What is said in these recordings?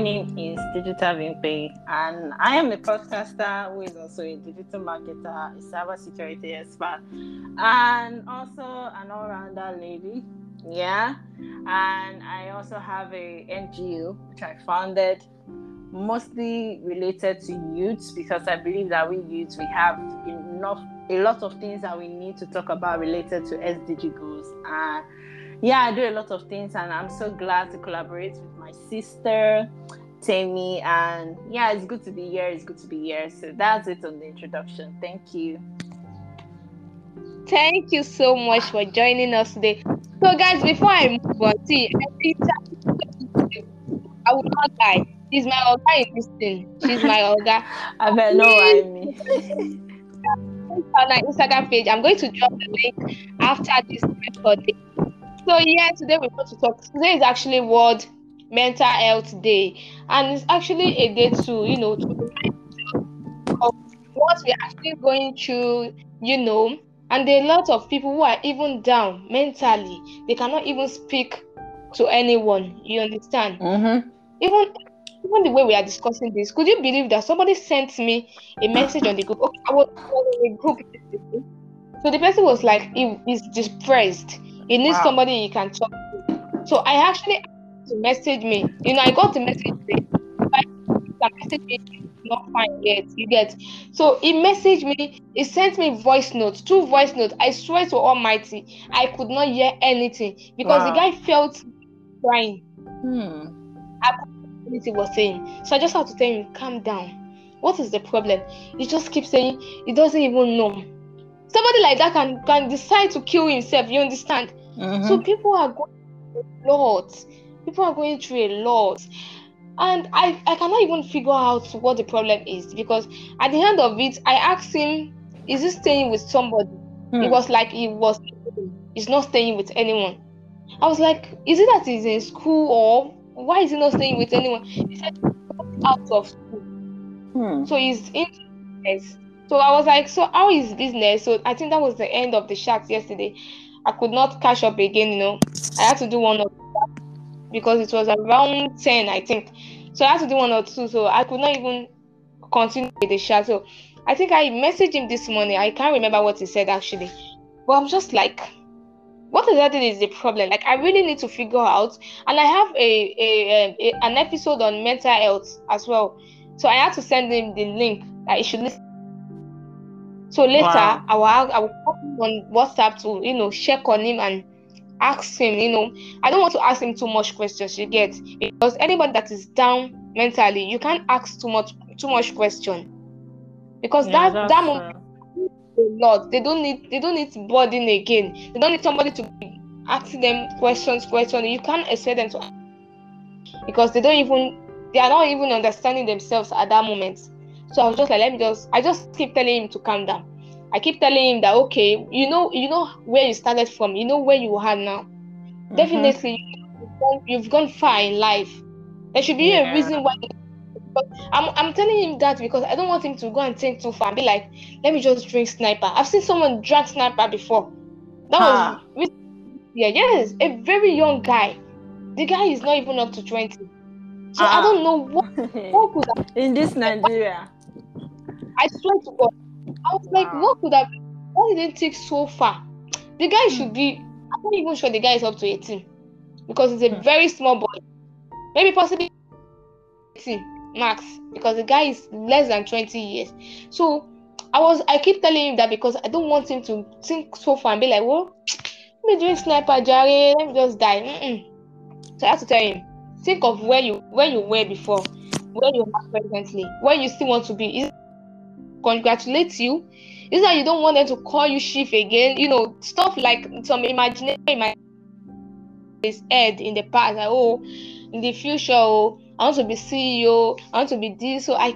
name is Digital Bimpe, and I am a podcaster who is also a digital marketer, a cybersecurity expert, and also an all-rounder lady. Yeah, and I also have a NGO which I founded, mostly related to youths because I believe that we youths we have enough, a lot of things that we need to talk about related to SDG goals and yeah, I do a lot of things, and I'm so glad to collaborate with my sister, Temmy. And yeah, it's good to be here. It's good to be here. So that's it on the introduction. Thank you. Thank you so much for joining us today. So, guys, before I move on, see, I will not lie. She's my Olga in this thing. She's my Olga. I bet no I mean. on our Instagram page. I'm going to drop the link after this recording. So yeah, today we're going to talk. Today is actually World Mental Health Day, and it's actually a day to you know to of what we're actually going through. You know, and there are a lot of people who are even down mentally. They cannot even speak to anyone. You understand? Mm-hmm. Even even the way we are discussing this, could you believe that somebody sent me a message on the group? Okay, I was a group. So the person was like, he is depressed he needs wow. somebody he can talk to. So I actually to message me. You know, I got the message. The message me not fine yet. You get. So he messaged me. He sent me voice notes, two voice notes. I swear to Almighty, I could not hear anything because wow. the guy felt crying. Hmm. I he was saying. So I just had to tell him, calm down. What is the problem? He just keeps saying he doesn't even know. Somebody like that can can decide to kill himself. You understand? Mm-hmm. So people are going a lot. People are going through a lot. And I, I cannot even figure out what the problem is because at the end of it, I asked him, Is he staying with somebody? Hmm. It was like he was he's not staying with anyone. I was like, Is it that he's in school or why is he not staying with anyone? He said out of school. Hmm. So he's in business. So I was like, So how is business? So I think that was the end of the chat yesterday. I could not catch up again, you know. I had to do one two because it was around 10, I think. So I had to do one or two, so I could not even continue with the chat. So I think I messaged him this morning. I can't remember what he said actually. But I'm just like, what exactly is the problem? Like, I really need to figure out. And I have a, a, um, a an episode on mental health as well. So I had to send him the link that he should listen so later, wow. I will I will call him on WhatsApp to you know check on him and ask him. You know, I don't want to ask him too much questions. You get because anybody that is down mentally, you can't ask too much too much question because yeah, that that moment a lot. They don't need they don't need burden again. They don't need somebody to ask them questions. Questions you can't expect them to because they don't even they are not even understanding themselves at that moment. So I was just like, let me just, I just keep telling him to calm down. I keep telling him that okay, you know, you know where you started from, you know where you are now. Mm-hmm. Definitely, you've gone, you've gone far in life. There should be yeah. a reason why. But I'm, I'm telling him that because I don't want him to go and think too far and be like, let me just drink sniper. I've seen someone drink sniper before. That huh. was, yeah, yes, a very young guy. The guy is not even up to 20. So I don't know what, what could in this Nigeria. I swear to God, I was like, what could have? Why did it take so far? The guy hmm. should be. I'm not even sure the guy is up to 18 because he's a hmm. very small boy. Maybe possibly 18 max because the guy is less than 20 years. So I was I keep telling him that because I don't want him to think so far and be like, well, let me doing sniper Jerry, let me just die. Mm-mm. So I have to tell him, think of where you where you were before, where you are presently, where you still want to be. Is congratulate you. Is that you don't want them to call you chief again. You know stuff like some imagination in his head in the past. Like oh in the future oh i want to be ceo i want to be this. So i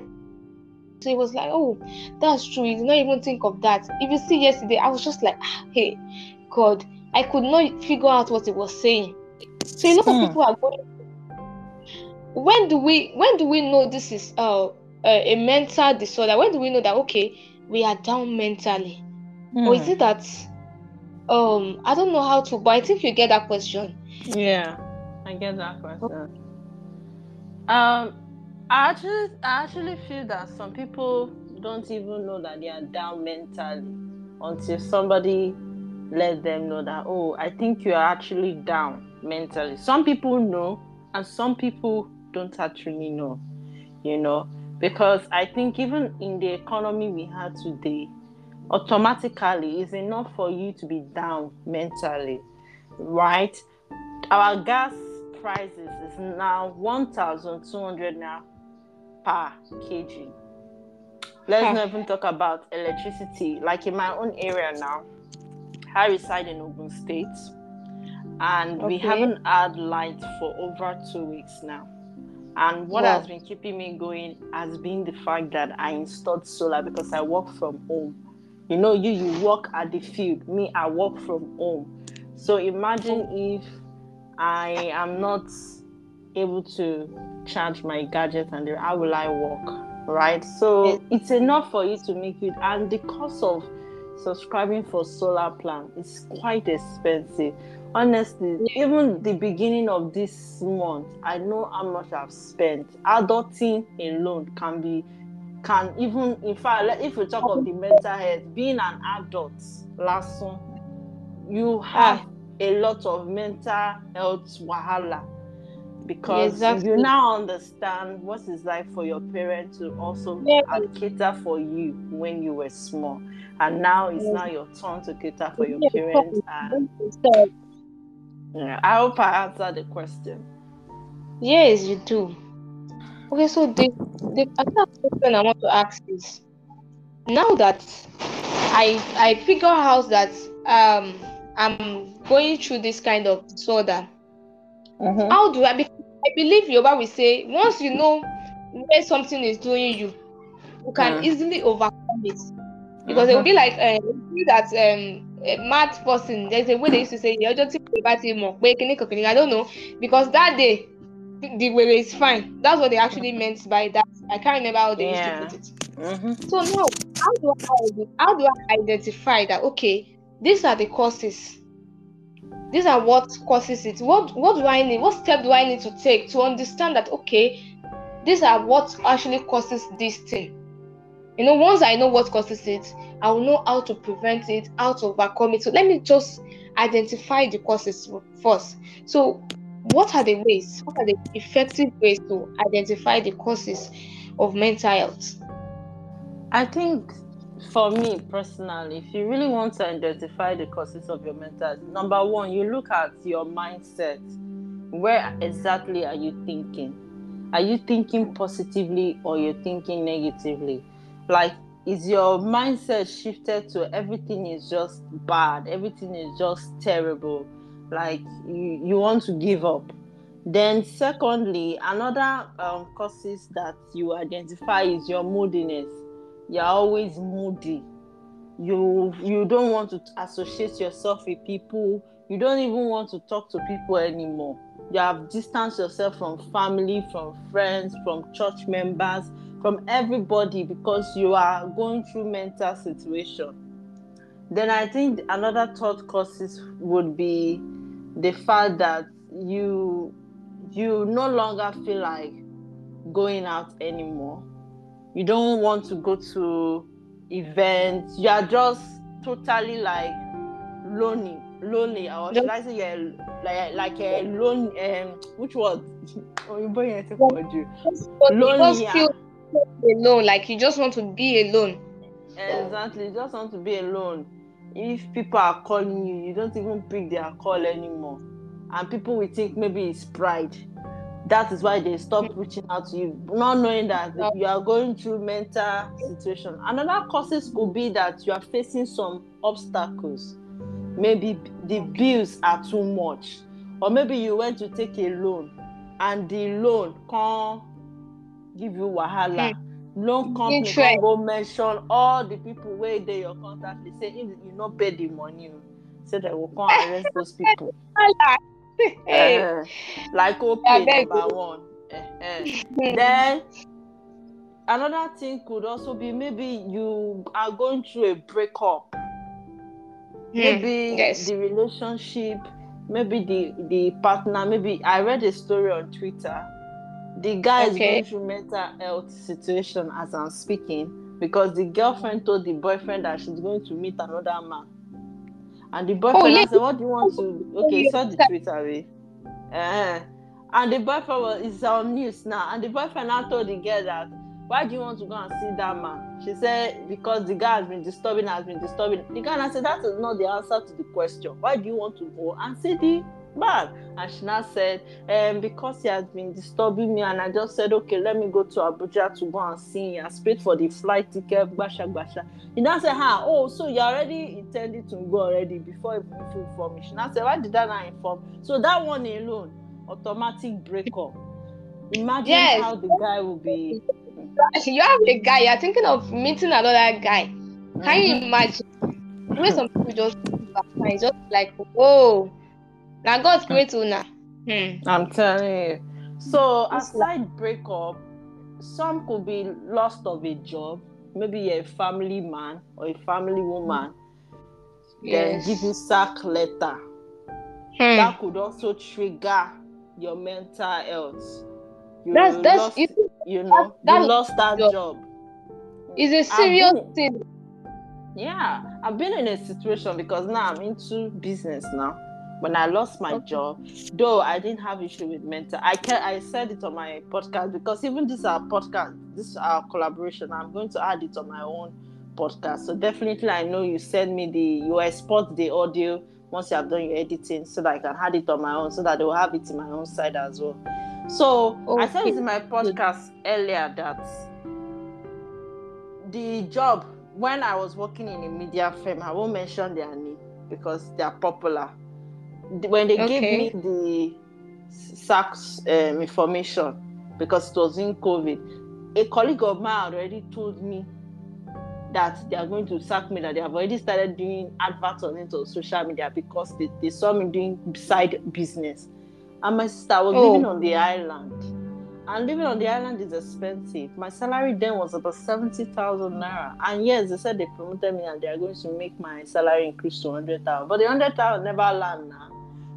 so he was like oh that's true. He did not even think of that. If you see yesterday i was just like ah, hey god i could not figure out what he was saying. So a lot of hmm. people are going when do we when do we know this is uh a, a mental disorder, when do we know that okay, we are down mentally? Mm. Or is hmm. it that um I don't know how to, but I think you get that question. Yeah, I get that question. Um, I actually, I actually feel that some people don't even know that they are down mentally until somebody let them know that oh, I think you are actually down mentally. Some people know, and some people don't actually know. You know, because I think even in the economy we have today, automatically it's enough for you to be down mentally, right? Our gas prices is now 1,200 now per kg. Let's hmm. not even talk about electricity. Like in my own area now, I reside in Ogun State, and okay. we haven't had light for over two weeks now. And what has been keeping me going has been the fact that I installed solar because I work from home. You know, you you work at the field. Me, I work from home. So imagine mm. if I am not able to charge my gadget and how will I work? Right? So it's enough for you to make it and the cost of subscribing for solar plan is quite expensive. Honestly, even the beginning of this month, I know how much I've spent. Adulting alone can be can even in fact if we talk of the mental health, being an adult last one, you have ah a lot of mental health wahala because exactly. you now understand what it's like for your parents to also yeah. cater for you when you were small and now it's yeah. now your turn to cater for your parents and yeah, i hope i answered the question yes you do okay so the the other question i want to ask is now that i i figure out that um I'm going through this kind of disorder. Mm-hmm. How do I? Because I believe Yoruba will say once you know where something is doing you, you can mm. easily overcome it. Because mm-hmm. it will be like uh, that um a mad person. There's a way they used to say, "You're just I don't know because that day the way is fine. That's what they actually meant by that. I can't remember how they yeah. used to put it. Mm-hmm. So now, how do I how do I identify that? Okay, these are the causes these are what causes it what what do i need what step do i need to take to understand that okay these are what actually causes this thing you know once i know what causes it i will know how to prevent it how to overcome it so let me just identify the causes first so what are the ways what are the effective ways to identify the causes of mental health i think for me personally, if you really want to identify the causes of your mental health, number one, you look at your mindset. Where exactly are you thinking? Are you thinking positively or you're thinking negatively? Like, is your mindset shifted to everything is just bad, everything is just terrible, like you, you want to give up? Then, secondly, another um, causes that you identify is your moodiness. You're always moody. You you don't want to associate yourself with people. You don't even want to talk to people anymore. You have distanced yourself from family from friends from church members from everybody because you are going through mental situation. Then i think another thought causes would be the fact that you you no longer feel like going out anymore. You don't want to go to events. You are just totally like lonely lonely or should i say you're like like a lone um which was oh you boy you lonely alone like you just want to be alone. Exactly you just want to be alone. If people are calling you you don't even pick their call anymore. And people will think maybe it's pride. That is why they stop hmm. reaching out to you not knowing that you are going through mental situation. Another causes could be that you are facing some obstacles. Maybe the bills are too much. Or maybe you went to take a loan and the loan can't give you wahala. Hmm. loan company can go mention all the people where they your contact they say if you not pay the money say they will come and arrest those people. uh, like okay number one. Uh, then another thing could also be maybe you are going through a breakup. Mm, maybe yes. the relationship maybe the the partner maybe i read a story on twitter The guy is going through mental health situation as I'm speaking because the girlfriend told the boyfriend that she's going to meet another man. And the boyfriend Oh, yeah. said, What do you want to Okay, saw the tweet away. Uh, and the boyfriend was is on news now. And the boyfriend now told the girl that why do you want to go and see that man? She said, Because the guy has been disturbing, has been disturbing. The guy now said, That is not the answer to the question. Why do you want to go and see the man? And she now said, um, because he has been disturbing me, and I just said, Okay, let me go to Abuja to go and see him. I paid for the flight ticket, basha basha. He now said, Ha, oh, so you already intended to go already before even if you inform me. She now said, Why did I not inform? So that one alone, automatic breakup. Imagine Yes. how the guy will be. You have a guy, you're thinking of meeting another guy. Can Mhm. you imagine? The way some people just just like, oh, now God's great una. Hmm. I'm telling you. So It's aside breakup, some could be lost of a job. Maybe you're a family man or a family woman. Then give you sack letter. Hmm. That could also trigger your mental health. You That's that's lost, it, you know that- you lost that job. job. it's a I've serious been- thing. Yeah, I've been in a situation because now I'm into business now. When I lost my Okay. job, though I didn't have issue with mental, I can I said it on my podcast because even this our podcast, this our collaboration, I'm going to add it on my own podcast. So definitely, I know you send me the you export the audio once you have done your editing, so that I can add it on my own, so that they will have it in my own side as well. So I said it in my podcast earlier that the job when I was working in a media firm, I won't mention their name because they are popular. When they Okay. gave me the SACS um, information because it was in COVID, a colleague of mine already told me that they are going to sack me, that they have already started doing adverts on it on social media because they, they saw me doing side business. And my sister was Oh. living on the island. And living on the island is expensive. My salary then was about 70,000 naira. And yes, they said they promoted me and they are going to make my salary increase to 100,000. But the 100,000 never land now.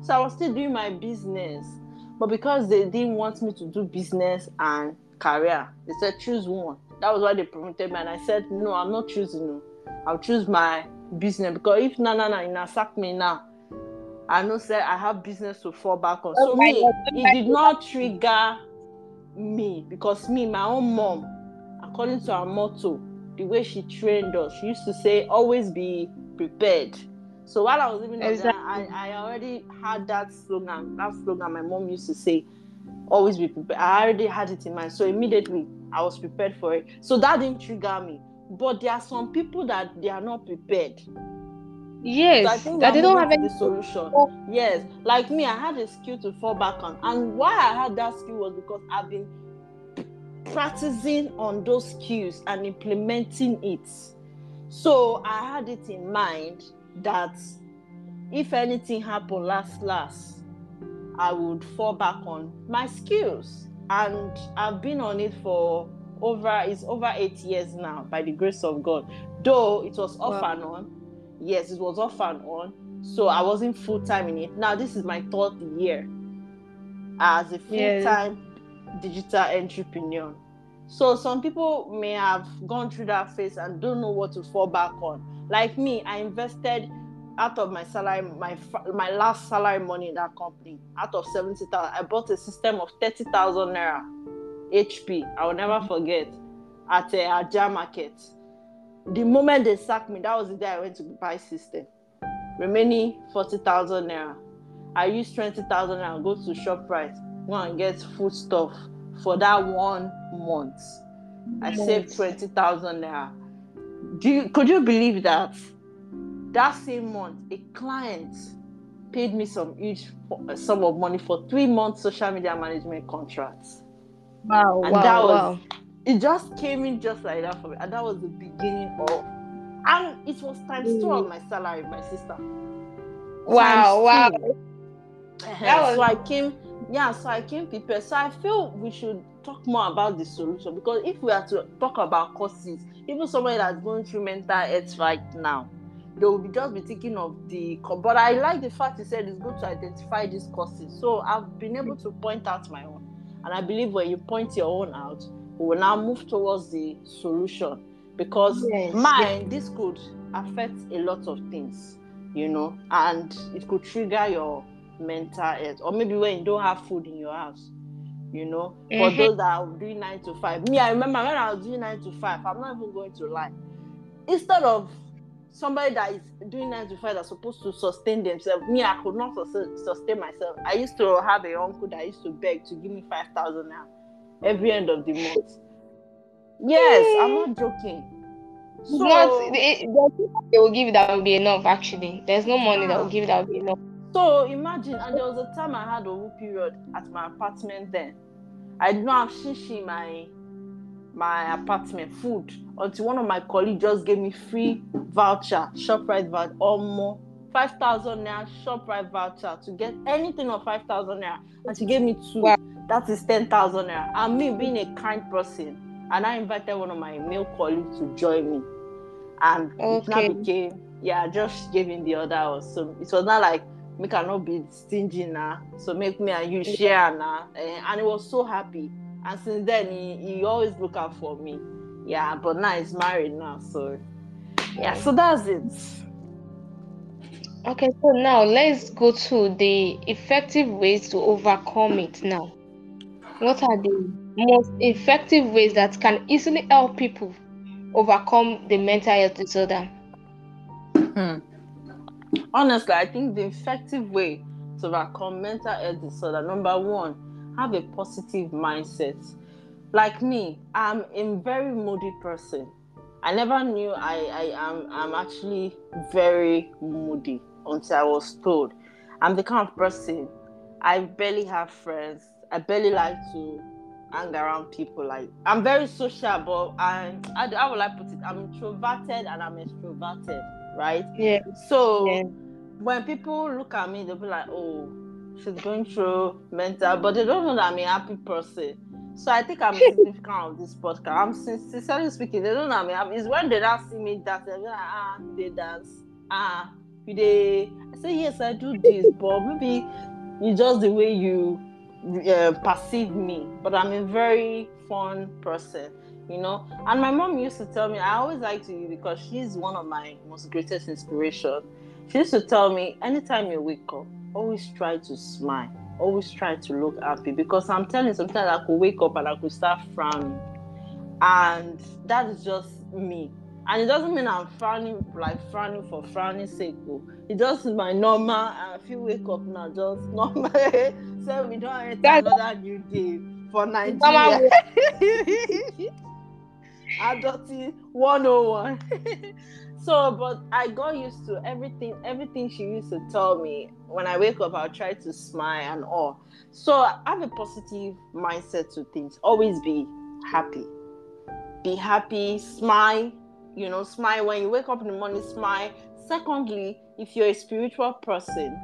So I was still doing my business. But because they didn't want me to do business and career, they said choose one. That was why they promoted me. And I said, no, I'm not choosing. I'll choose my business. Because if no, no, no, you sack me now, I know say I have business to fall back on. So me, it did not trigger me because me, my own mom, according to her motto, the way she trained us, she used to say, always be prepared. So while I was living on there, I, I already had that slogan. That slogan my mom used to say, always be prepared. I already had it in mind. So immediately I was prepared for it. So that didn't trigger me. But there are some people that they are not prepared. Yes, So I think that they don't have any. the solution. Yes, like me, I had a skill to fall back on, and why I had that skill was because I've been practicing on those skills and implementing it. So I had it in mind that if anything happened last last, I would fall back on my skills, and I've been on it for over it's over eight years now by the grace of God. Though it was off Wow. and on, yes, it was off and on. So I wasn't full time in it. Now this is my third year as a full Yes. time digital entrepreneur. So some people may have gone through that phase and don't know what to fall back on. Like me, I invested out of my salary, my my last salary money in that company, out of seventy thousand, I bought a system of thirty thousand naira, HP. I will never mm-hmm. forget at a Aja market. The moment they sacked me, that was the day I went to buy system. Remaining forty thousand naira. I used twenty thousand naira go to Shoprite, go and get food stuff for that one month. I saved twenty thousand naira. Do you, could you believe that? That same month, a client paid me some huge sum of money for three months social media management contracts. Wow, And wow, that was- wow. It just came in just like that for me, and that was the beginning of. And it was times two of my salary, my sister. Wow, wow. Two. That Uh-huh. was- so I came, yeah, so I came prepared. So I feel we should talk more about the solution because if we are to talk about causes, even somebody that's going through mental health right now, they will be just be thinking of the co- but I like the fact you said it's good to identify these causes. So I've been able to point out my own. And I believe when you point your own out, we will now move towards the solution because Yes, mine this could affect a lot of things, you know, and it could trigger your mental health, or maybe when you don't have food in your house. You know, for Mhm. those that are doing nine to five. Me, I remember when I was doing nine to five, I'm not even going to lie. Instead of somebody that is doing nine to five that's supposed to sustain themselves. Me, I could not sustain myself. I used to have a uncle that used to beg to give me five thousand now every end of the month. Yes, I'm not joking. So, not they, they will give that will be enough actually. There's no money that will give that will be enough. So imagine, and there was a time I had a whole period at my apartment then. I did not have shishi in my my apartment food until one of my colleagues just gave me free voucher, ShopRite voucher, or more. 5,000 naira ShopRite voucher to get anything of 5,000 naira. And she gave me two. Wow. That is 10,000 naira. And me being a kind person, and I invited one of my male colleagues to join me. And it now Okay. became, yeah, just gave him the other. So it was not like, me cannot be stingy now. So make me and you share now. Eh, And he was so happy. And since then, he, he always look out for me. Yeah, but now he's married now. So, yeah, so that's it. Okay, so now let's go to the effective ways to overcome it now. What are the most effective ways that can easily help people overcome the mental health disorder? Honestly, I think the effective way to overcome mental health disorder, number one, have a positive mindset. Like me, I'm a very moody person. I never knew I, I am I'm actually very moody until I was told. I'm the kind of person I barely have friends. I barely like to hang around people. Like I'm very social, but I'm I, how will I put it? I'm introverted and I'm extroverted, right? Yeah, So yeah. when people look at me, they'll be like, "Oh, she's going through mental," but they don't know that I'm a happy person. So I think I'm a significant of this podcast. I'm sincerely speaking. They don't know I'm a happy. It's when they don't see me dance, they're like, "Ah, they dance. Ah, you they." I say, "Yes, I do this, but maybe it's just the way you uh, perceive me." But I'm a very fun person you know. And my mom used to tell me, I always like to you because she's one of my most greatest inspiration. She used to tell me, anytime you wake up, always try to smile, always try to look happy because I'm telling you, sometimes I could wake up and I could start frowning, and that is just me. And it doesn't mean I'm frowning like frowning for frowning sake. It just is my normal. If you wake up now, just normal. so we don't enter That's- another new day for Nigeria. Adulting 101. so, but I got used to everything, everything she used to tell me. When I wake up, I'll try to smile and all. So, i have a positive mindset to things. Always be happy. Be happy, smile. You know, smile when you wake up in the morning, smile. Secondly, if you're a spiritual person,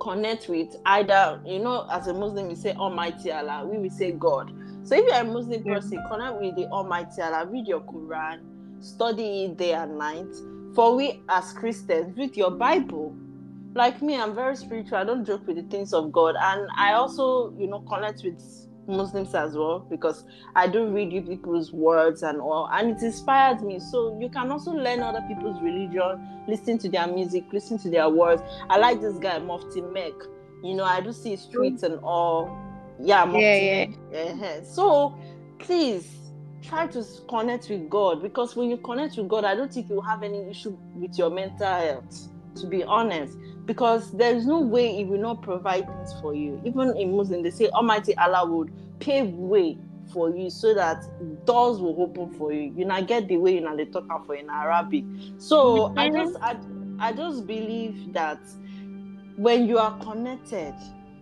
connect with either, you know, as a Muslim, we say Almighty Allah, we will say God. So if you're a Muslim person, connect with the Almighty Allah, read your Quran, study it day and night. For we as Christians, read your Bible. Like me, I'm very spiritual. I don't joke with the things of God. And I also, you know, connect with Muslims as well because I do read you people's words and all, and it inspires me. So you can also learn other people's religion, listen to their music, listen to their words. I like this guy, Mufti Menk. You know, I do see his tweets mm. and all. Yeah, Mufti Yeah, Menk. Uh-huh. So please try to connect with God because when you connect with God, I don't think you have any issue with your mental health. To be honest, because there is no way He will not provide things for you. Even in Muslim, they say Almighty Allah would pave way for you so that doors will open for you. You not get the way you know they talk out for in Arabic. So I Mhm. just I, I just believe that when you are connected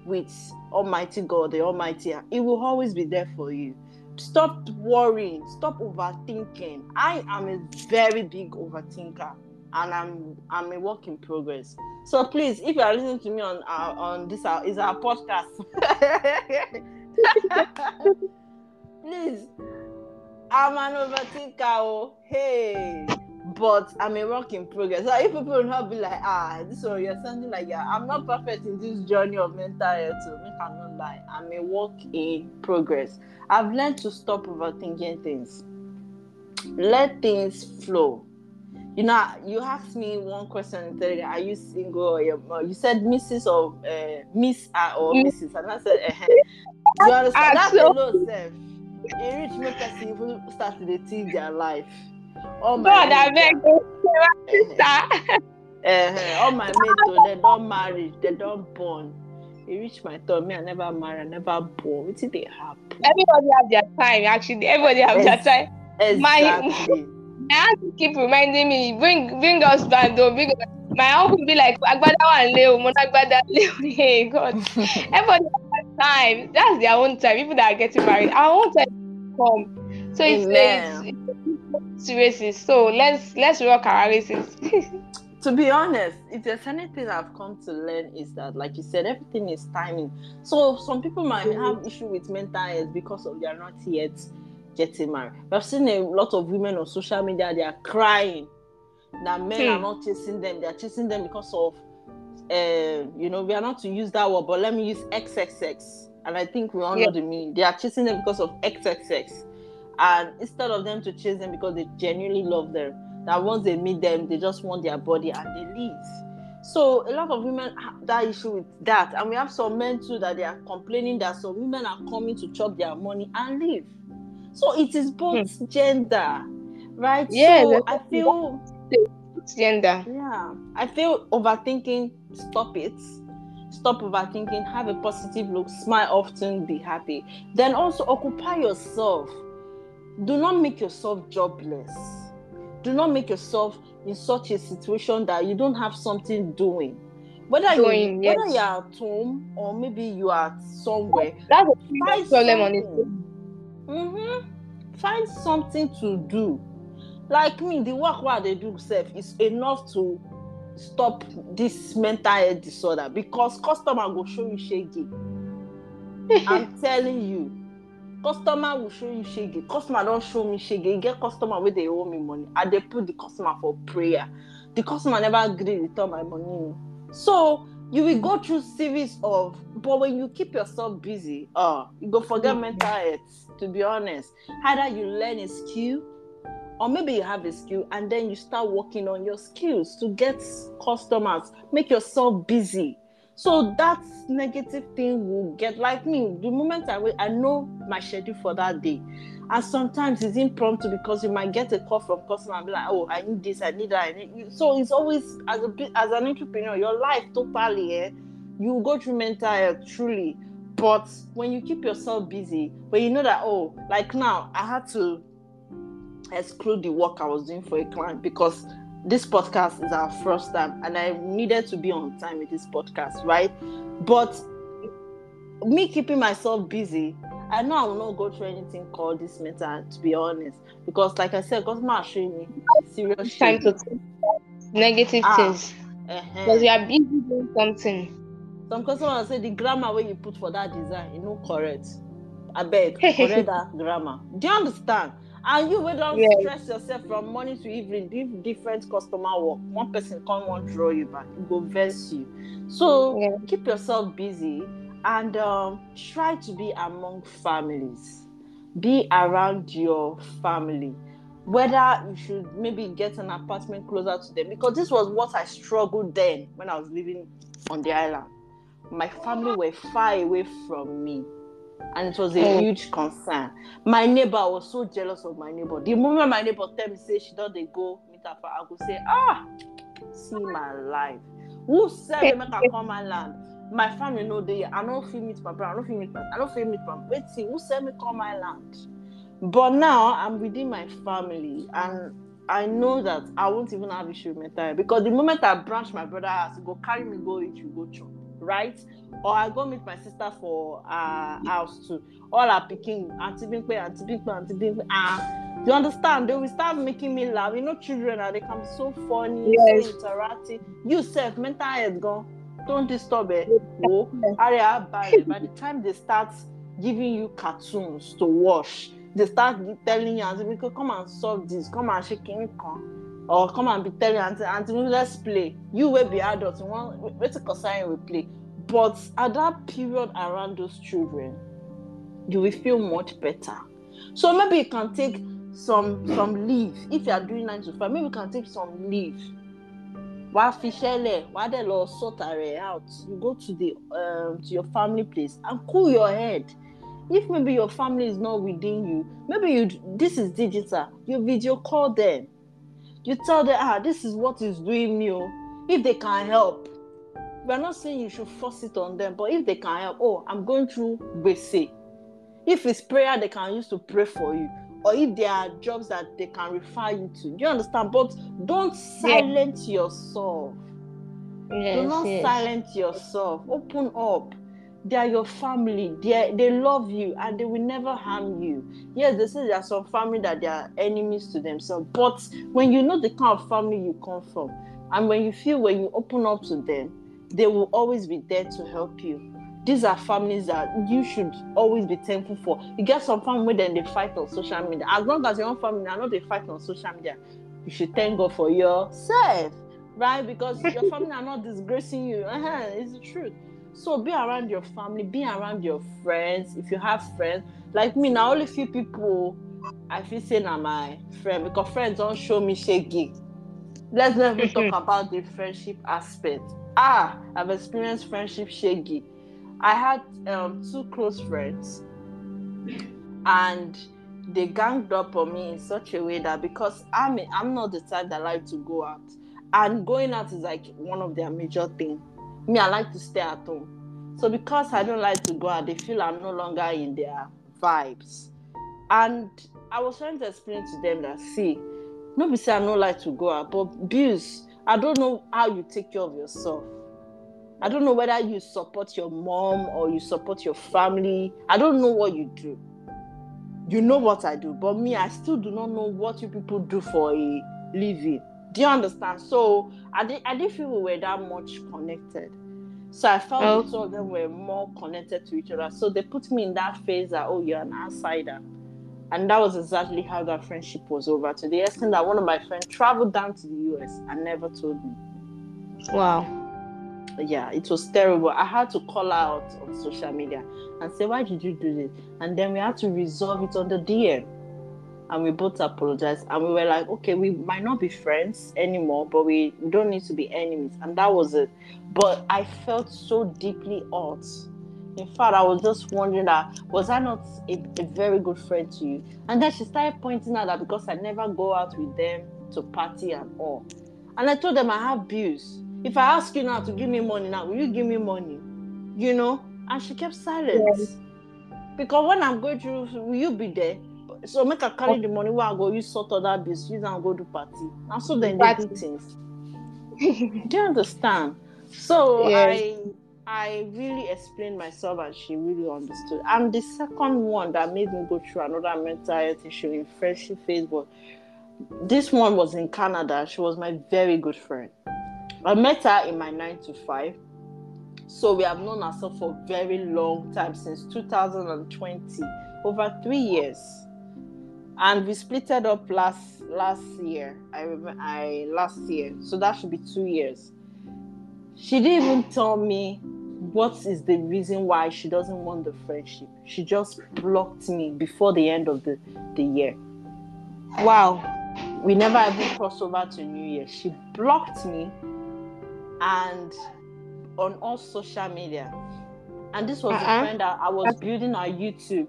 with Almighty God, the Almighty, it will always be there for you. Stop worrying, stop overthinking. I am a very big overthinker and I'm I'm a work in progress. So please, if you are listening to me on our on this our is our podcast, please, I'm an overthinker. Oh, hey, but I'm a work in progress. So if people will not be like, ah, this or you're something like yeah, I'm not perfect in this journey of mental health. So make I not lie. I'm a work in progress. I've learned to stop overthinking things. Let things flow. You know, you asked me one question today. Are you single? Or you said Mrs. or uh, Miss uh, or Mrs. And I said, uh-huh. you understand? That's a low self. A rich person even start to teach their life. Oh my God, I beg sister. all my mates, oh, they don't marry, they don't born. It reach my turn. Me, I never marry, I never born. What did they happen? Everybody have their time. Actually, everybody have their time. Exactly. My, I have to keep reminding me. Bring, bring us back, though. Bring my uncle be like, Agbada one leo, Agbada leo. Hey God, everybody has time. That's their own time. People that are getting married, our own time come. So it's, it's, it's races. So let's let's rock our races. to be honest, if there's anything I've come to learn is that, like you said, everything is timing. So some people might have issue with mental health because of they are not yet getting married. I've seen a lot of women on social media, they are crying that men hmm. are not chasing them. They are chasing them because of, uh, you know, we are not to use that word, but let me use XXX. And I think we all yeah. know the meaning. They are chasing them because of XXX. And instead of them to chase them because they genuinely love them, that once they meet them, they just want their body and they leave. So a lot of women have that issue with that, and we have some men too that they are complaining that some women are coming to chop their money and leave. So it is both hmm. gender, right? Yeah, so I feel gender. Yeah, I feel overthinking. Stop it. Stop overthinking. Have a positive look. Smile often. Be happy. Then also occupy yourself. Do not make yourself jobless. Do not make yourself in such a situation that you don't have something doing. Whether doing, you yes. whether you're at home or maybe you are somewhere that's a find problem on it. mm-hmm. find something to do. Like me the work what they do self is enough to stop this mental health disorder because customer go show you shaggy i'm telling you customer will show you shege. Customer don show me shege. E get customer wey dey owe me money. I dey put the customer for prayer. The customer never gree return my money. So you will go through series of but when you keep yourself busy uh you go forget mm-hmm. mental health to be honest. Either you learn a skill or maybe you have a skill and then you start working on your skills to get customers. Make yourself busy so that negative thing will get like me the moment i wait i know my schedule for that day. And sometimes it's impromptu because you might get a call from customer and be like oh i need this i need that I need... so it's always as a as an entrepreneur your life totally eh, you go through mental health truly. But when you keep yourself busy when you know that oh like now i had to exclude the work i was doing for a client because this podcast is our first time and I needed to be on time with this podcast, right? But me keeping myself busy, I know I will not go through anything called this matter, to be honest. Because like I said, God might show me serious time to negative ah, things. Uh-huh. Because you are busy doing something. Some customers say the grammar where you put for that design, you know correct. I beg, correct that grammar. Do you understand? And you wey don yes. stress yourself from morning to evening. Give different customer work? One person come wan draw you back. Go vex you. So yeah. keep yourself busy and um, try to be among families. Be around your family. Whether you should maybe get an apartment closer to them because this was what i struggled then when i was living on the island. My family were far away from me and it was a mm. huge concern. My neighbor was so jealous of my neighbor. The moment my neighbor tell me say she don't they go meet her I go say, ah, see my life. Who said they make her come my land? My family know they. I don't feel meet my brother. I don't feel meet my. I don't feel meet my. Wait, see, who said me come my land? But now I'm within my family and I know that I won't even have issue with mental because the moment I branch my brother house, go carry me go eat, you go chop, right? or I go meet my sister for uh house too. All are picking Auntie Bimpe, Auntie Bimpe, Auntie Bimpe. Ah, you understand? They will start making me laugh. You know, children are they come so funny, yes. so interactive. You self mental health gone. Don't disturb it. Oh, area by by the time they start giving you cartoons to watch, they start telling you, "Come and solve this. Come and shake it." or come and be telling auntie auntie let's play you will be adults one wait to concern we play but at that period around those children you will feel much better. So maybe you can take some some leave. If you are doing nine to five maybe you can take some leave. While fi while dẹ̀ lọ sort out. You go to the um, to your family place and cool your head. If maybe your family is not within you maybe you this is digital. You video call them. You tell them ah this is what is doing me if they can help we are not saying you should force it on them but if they can help oh i'm going through gbese if it's prayer they can use to pray for you or if there are jobs that they can refer you to. You understand? But don't silence yeah. yourself. Yes, Do not yes. silence yourself. Open up. They are your family. They they love you and they will never harm you. Yes, they say there are some family that they are enemies to themselves. But when you know the kind of family you come from, and when you feel when you open up to them, they will always be there to help you these are families that you should always be thankful for. You get some family then they fight on social media. As long as your own family are not they fight on social media, you should thank God for yourself, right? Because your family are not disgracing you. Uh-huh, it's the truth. So be around your family, be around your friends. If you have friends, like me, now only few people I feel say now my friend because friends don't show me shaky. Let's never talk about the friendship aspect. Ah, I've experienced friendship shaky I had um, two close friends, and they ganged up on me in such a way that because I'm I'm not the type that like to go out, and going out is like one of their major things. Me, I like to stay at home. So because I don't like to go out, they feel I'm no longer in their vibes. And I was trying to explain to them that see, nobody say I don't like to go out, but bills, I don't know how you take care of yourself I don't know whether you support your mom or you support your family. I don't know what you do. You know what I do, but me, I still do not know what you people do for a living. Do you understand? So I didn't, I didn't feel we were that much connected. So I felt oh. two of them were more connected to each other. So they put me in that phase that, oh, you're an outsider. And that was exactly how that friendship was over to the extent that one of my friends traveled down to the US and never told me. Wow yeah, it was terrible. I had to call out on social media and say, Why did you do this? And then we had to resolve it on the DM. And we both apologized. And we were like, okay, we might not be friends anymore, but we don't need to be enemies. And that was it. But I felt so deeply hurt. In fact, I was just wondering that was I not a, a very good friend to you? And then she started pointing out that because I never go out with them to party and all. And I told them I have bills if I ask you now to give me money now, will you give me money? You know? And she kept silent. Yes. Because when I'm going through, will you be there? So make her carry the money where I go, you sort of that business, use and go to party. And so then they do things. do you understand? So yes. I I really explained myself and she really understood. I'm the second one that made me go through another mental health issue in friendship was this one was in Canada. She was my very good friend. I met her in my nine to five. So we have known ourselves for a very long time since 2020, over three years. And we splitted up last last year. I remember I last year. So that should be two years. She didn't even tell me what is the reason why she doesn't want the friendship. She just blocked me before the end of the, the year. Wow. We never even crossed over to New Year. She blocked me and on all social media. And this was uh-uh. the uh-huh. friend that I was building our YouTube,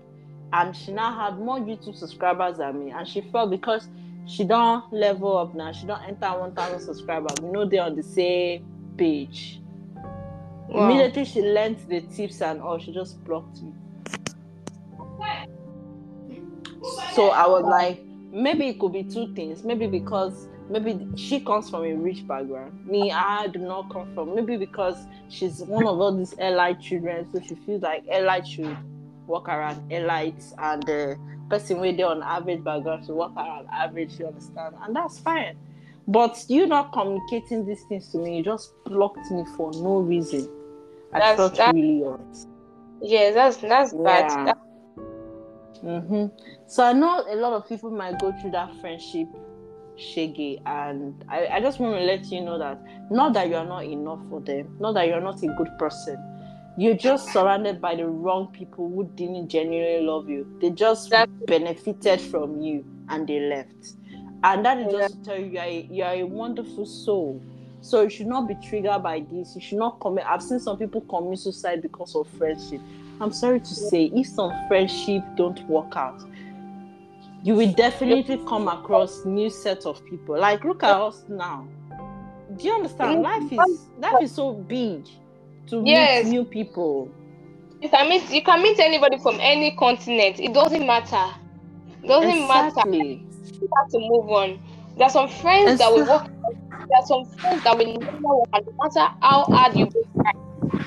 and she now had more YouTube subscribers than me. And she felt because she don't level up now, she don't enter 1,000 subscribers. We know they're on the same page. Wow. Immediately she learned the tips and all, she just blocked me. So I was like, maybe it could be two things. Maybe because maybe she comes from a rich background. Me, I do not come from. Maybe because she's one of all these elite children, so she feels like elite should walk around elites, and the person with they on average background should walk around average. You understand, and that's fine. But you not communicating these things to me, you just blocked me for no reason. I that's, felt that's, really hurt. Yeah, that's that's yeah. bad. That... Mm-hmm. So I know a lot of people might go through that friendship shaggy and I, I just want to let you know that not that you're not enough for them not that you're not a good person you're just surrounded by the wrong people who didn't genuinely love you they just benefited from you and they left and that is just to tell you you're a, you're a wonderful soul so you should not be triggered by this you should not commit i've seen some people commit suicide because of friendship i'm sorry to say if some friendship don't work out you will definitely come across new set of people. Like look at us now. Do you understand? Life is life is so big to yes. meet new people. You can meet you can meet anybody from any continent. It doesn't matter. It doesn't exactly. matter. You have to move on. There are some friends that will work. There are some friends that will never work, no matter how hard you try.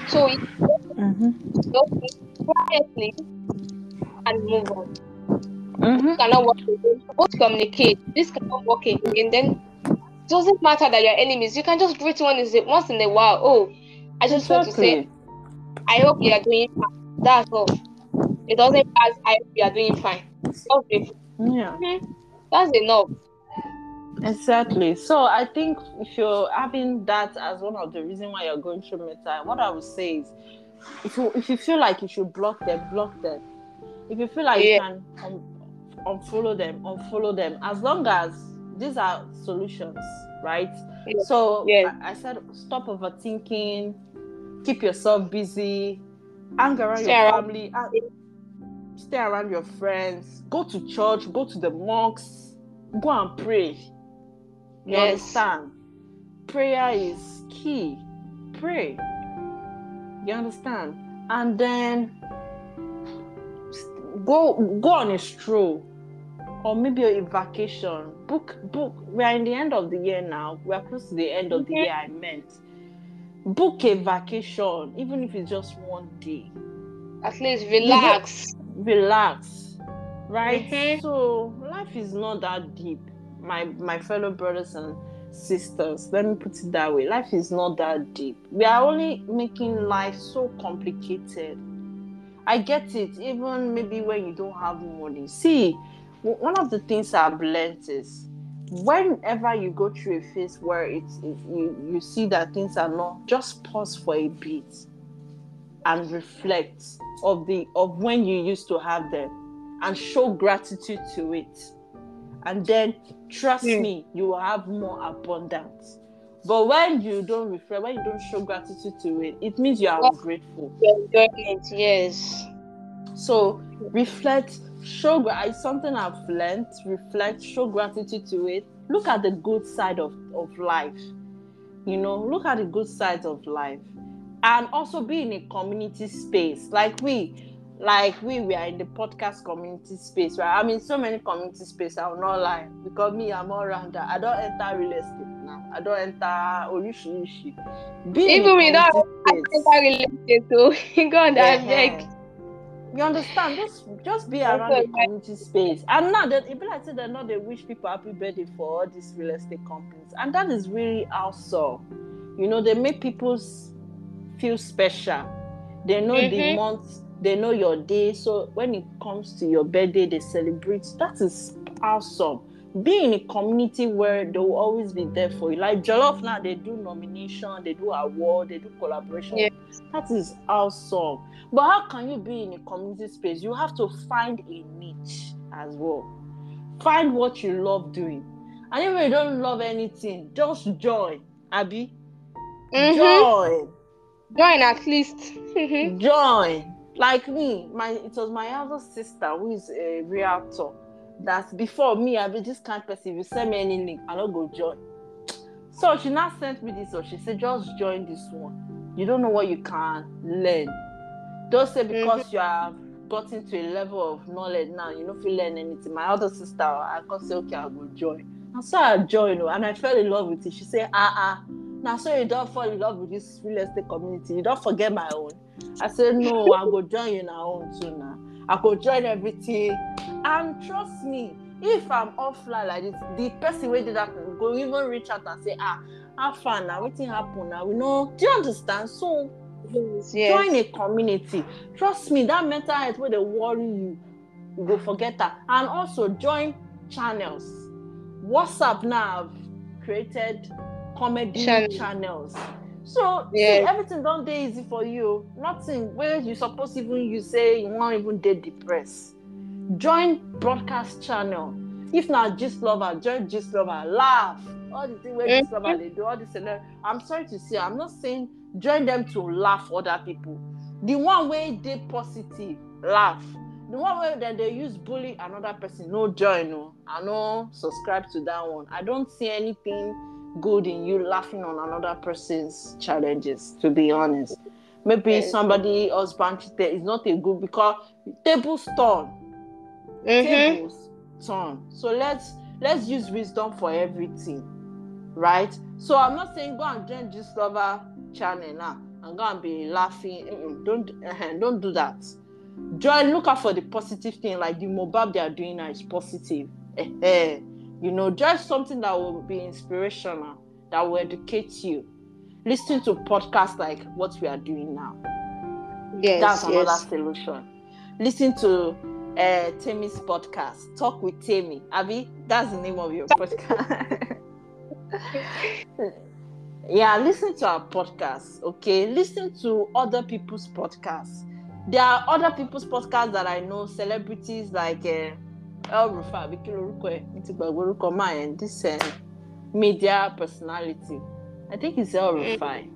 So you mm-hmm. just quietly and move on. Mm-hmm. cannot work again. Both communicate. This cannot work again. Then it doesn't matter that you're enemies. You can just greet one is once in a while. Oh, I just exactly. want to say, I hope you are doing fine. That's all. It doesn't pass. I hope you are doing fine. Okay. Yeah. Mm-hmm. That's enough. Exactly. So I think if you're having that as one of the reasons why you're going through mental, what I would say is, if you if you feel like you should block them, block them. If you feel like yeah. you can um, unfollow them, unfollow them. As long as these are solutions, right? Yes. So yes. I, I, said stop overthinking, keep yourself busy, hang around stay your around. family, stay around your friends, go to church, go to the mosques, go and pray. You yes. understand? Prayer is key. Pray. You understand? And then go go on a stroll or maybe a vacation. Book, book. We are in the end of the year now. We are close to the end of the year. I meant book a vacation, even if it's just one day. At least relax. Relax, right? Mm-hmm. So life is not that deep, my my fellow brothers and sisters. Let me put it that way. Life is not that deep. We are only making life so complicated. I get it, even maybe when you don't have money. See, one of the things I've learned is whenever you go through a phase where it's it, you, you see that things are not just pause for a bit and reflect of the of when you used to have them and show gratitude to it and then trust mm. me you will have more abundance but when you don't reflect when you don't show gratitude to it it means you are ungrateful yes so reflect show it's something I've learned, reflect, show gratitude to it. Look at the good side of, of life. You know, look at the good sides of life. And also be in a community space. Like we, like we, we are in the podcast community space, right? I'm in so many community space, I will not lie. Because me, I'm all around. I don't enter real estate now. I don't enter Orishiishi. Even without enter real estate, so you go on, yeah. I you understand? Just just be around the community space. And now that people like say they're not they wish people happy birthday for all these real estate companies. And that is really awesome. You know, they make people feel special. They know mm-hmm. the month, they know your day. So when it comes to your birthday, they celebrate. That is awesome be in a community where they will always be there for you. Like Jollof now, they do nomination, they do award, they do collaboration. Yes. That is awesome. But how can you be in a community space? You have to find a niche as well. Find what you love doing. And if you don't love anything, just join. Abby. Mm-hmm. Join. Join at least. join. Like me, my it was my other sister who is a realtor that before me i be this kind of person. If you send me any link i no go join. So she now sent me this so she said just join this one. You don't know what you can learn. Don't say because mm-hmm. you have gotten to a level of knowledge now you if you learn anything. My other sister i can say okay i go join. And so i join oh, and i fell in love with it. She say ah ah now so you don't fall in love with this real estate community. You don't forget my own i said no i go join you now own too now I could join everything. And trust me, if I'm offline like this, the person wey did that go even reach out and say, ah, how far now? Wetin happen now? We know. Do you understand? So yes. join a community. Trust me, that mental health wey dey worry you, you go forget that. And also join channels WhatsApp now have created comedy Channel. channels. So Yeah. see, everything don't dey easy for you. Nothing where you suppose even you say you won't even dey depressed. Join broadcast channel. If not gist lover, join gist lover. Laugh. All the thing where gist Mhm. lover they do, all this celeb. I'm sorry to say, I'm not saying join them to laugh other people. The one way they positive, laugh. The one way that they use bully another person, no join, no. I no subscribe to that one. I don't see anything good in you laughing on another person's challenges, to be honest. Maybe Yes. somebody husband cheated is not a good because tables turn. Mm-hmm. Tables turn. So let's let's use wisdom for everything. Right? So I'm not saying go and join this lover channel now and go and be laughing. Mm-mm, Don't uh, don't do that. Join, look out for the positive thing, like the mobile they are doing now is positive. Eh, eh. You know, just something that will be inspirational, that will educate you. Listen to podcasts like what we are doing now. Yes, That's another yes. solution. Listen to uh, Temmy's podcast, Talk with Temmy. Abby, that's the name of your podcast. yeah, listen to our podcast, okay? Listen to other people's podcasts. There are other people's podcasts that I know, celebrities like uh, El Rufa, Biki Loruko, ẹ̀, mi ti gbàgbé orúkọ máa yẹn, this uh, media personality. I think it's El Rufai.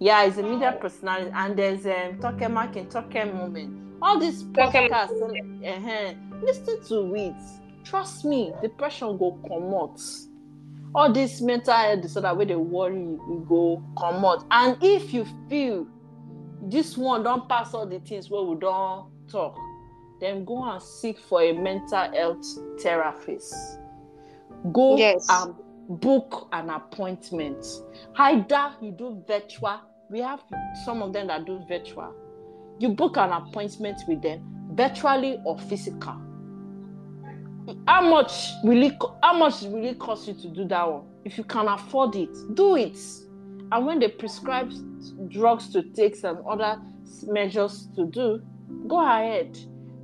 Yeah, it's a media personality, and there's um, Toke Markin, Toke Moment. All these podcasts, uh listen to it. Trust me, depression go come out. All this mental health disorder where they worry you, go come out. And if you feel this one don't pass all the things where we don't talk, then go and seek for a mental health therapist. Go Yes. and book an appointment. Either you do virtual, we have some of them that do virtual. You book an appointment with them, virtually or physical. How much will it how much will it cost you to do that one? If you can afford it, do it. And when they prescribe drugs to take and other measures to do, go ahead.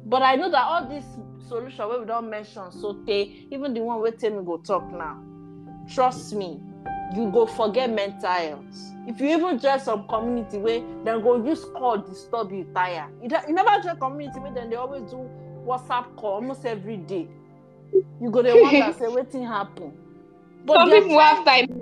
But I know that all these solutions where we don't mention so they even the one where tell me go talk now. Trust me, you go forget mental health. If you even join some community where then go use call disturb you tire. You, you never join community where then they always do WhatsApp call almost every day. You go there wonder say wetin happen. But Some people have time.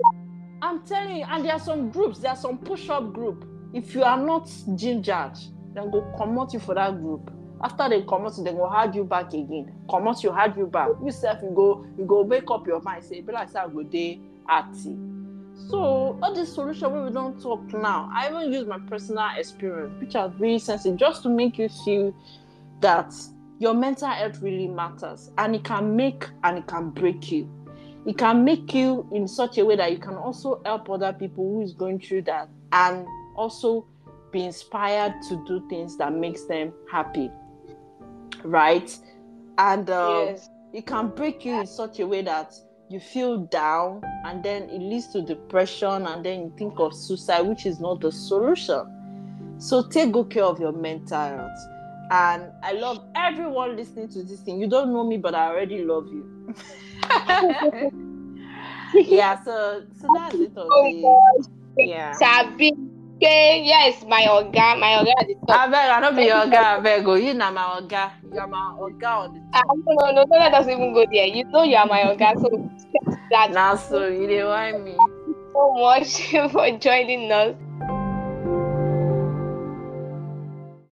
I'm telling you, and there are some groups, there are some push-up group. If you are not gingered, then go comot you for that group. After they comot you, they go hard you back again. Comot you, hard you back. You self, you go, you go make up your mind. Say, be like say I go dey arty. So all this solution wey we don talk now, I even use my personal experience, which are really sensitive, just to make you feel that your mental health really matters, and it can make and it can break you it can make you in such a way that you can also help other people who is going through that and also be inspired to do things that makes them happy right? And um, Yes. it can break you in such a way that you feel down and then it leads to depression and then you think of suicide which is not the solution. So take good care of your mental health. And i love everyone listening to this thing. You don't know me but i already love you. Yeah so so that's it on Oh the yeah. Sabi. Okay, yes, my oga, my oga at the top. abeg i no be your oga abeg o you na my oga you are my oga on the Ah, no, no, no, don't let us even go there. You know you are my oga, so that na so you dey whine me so much for joining us.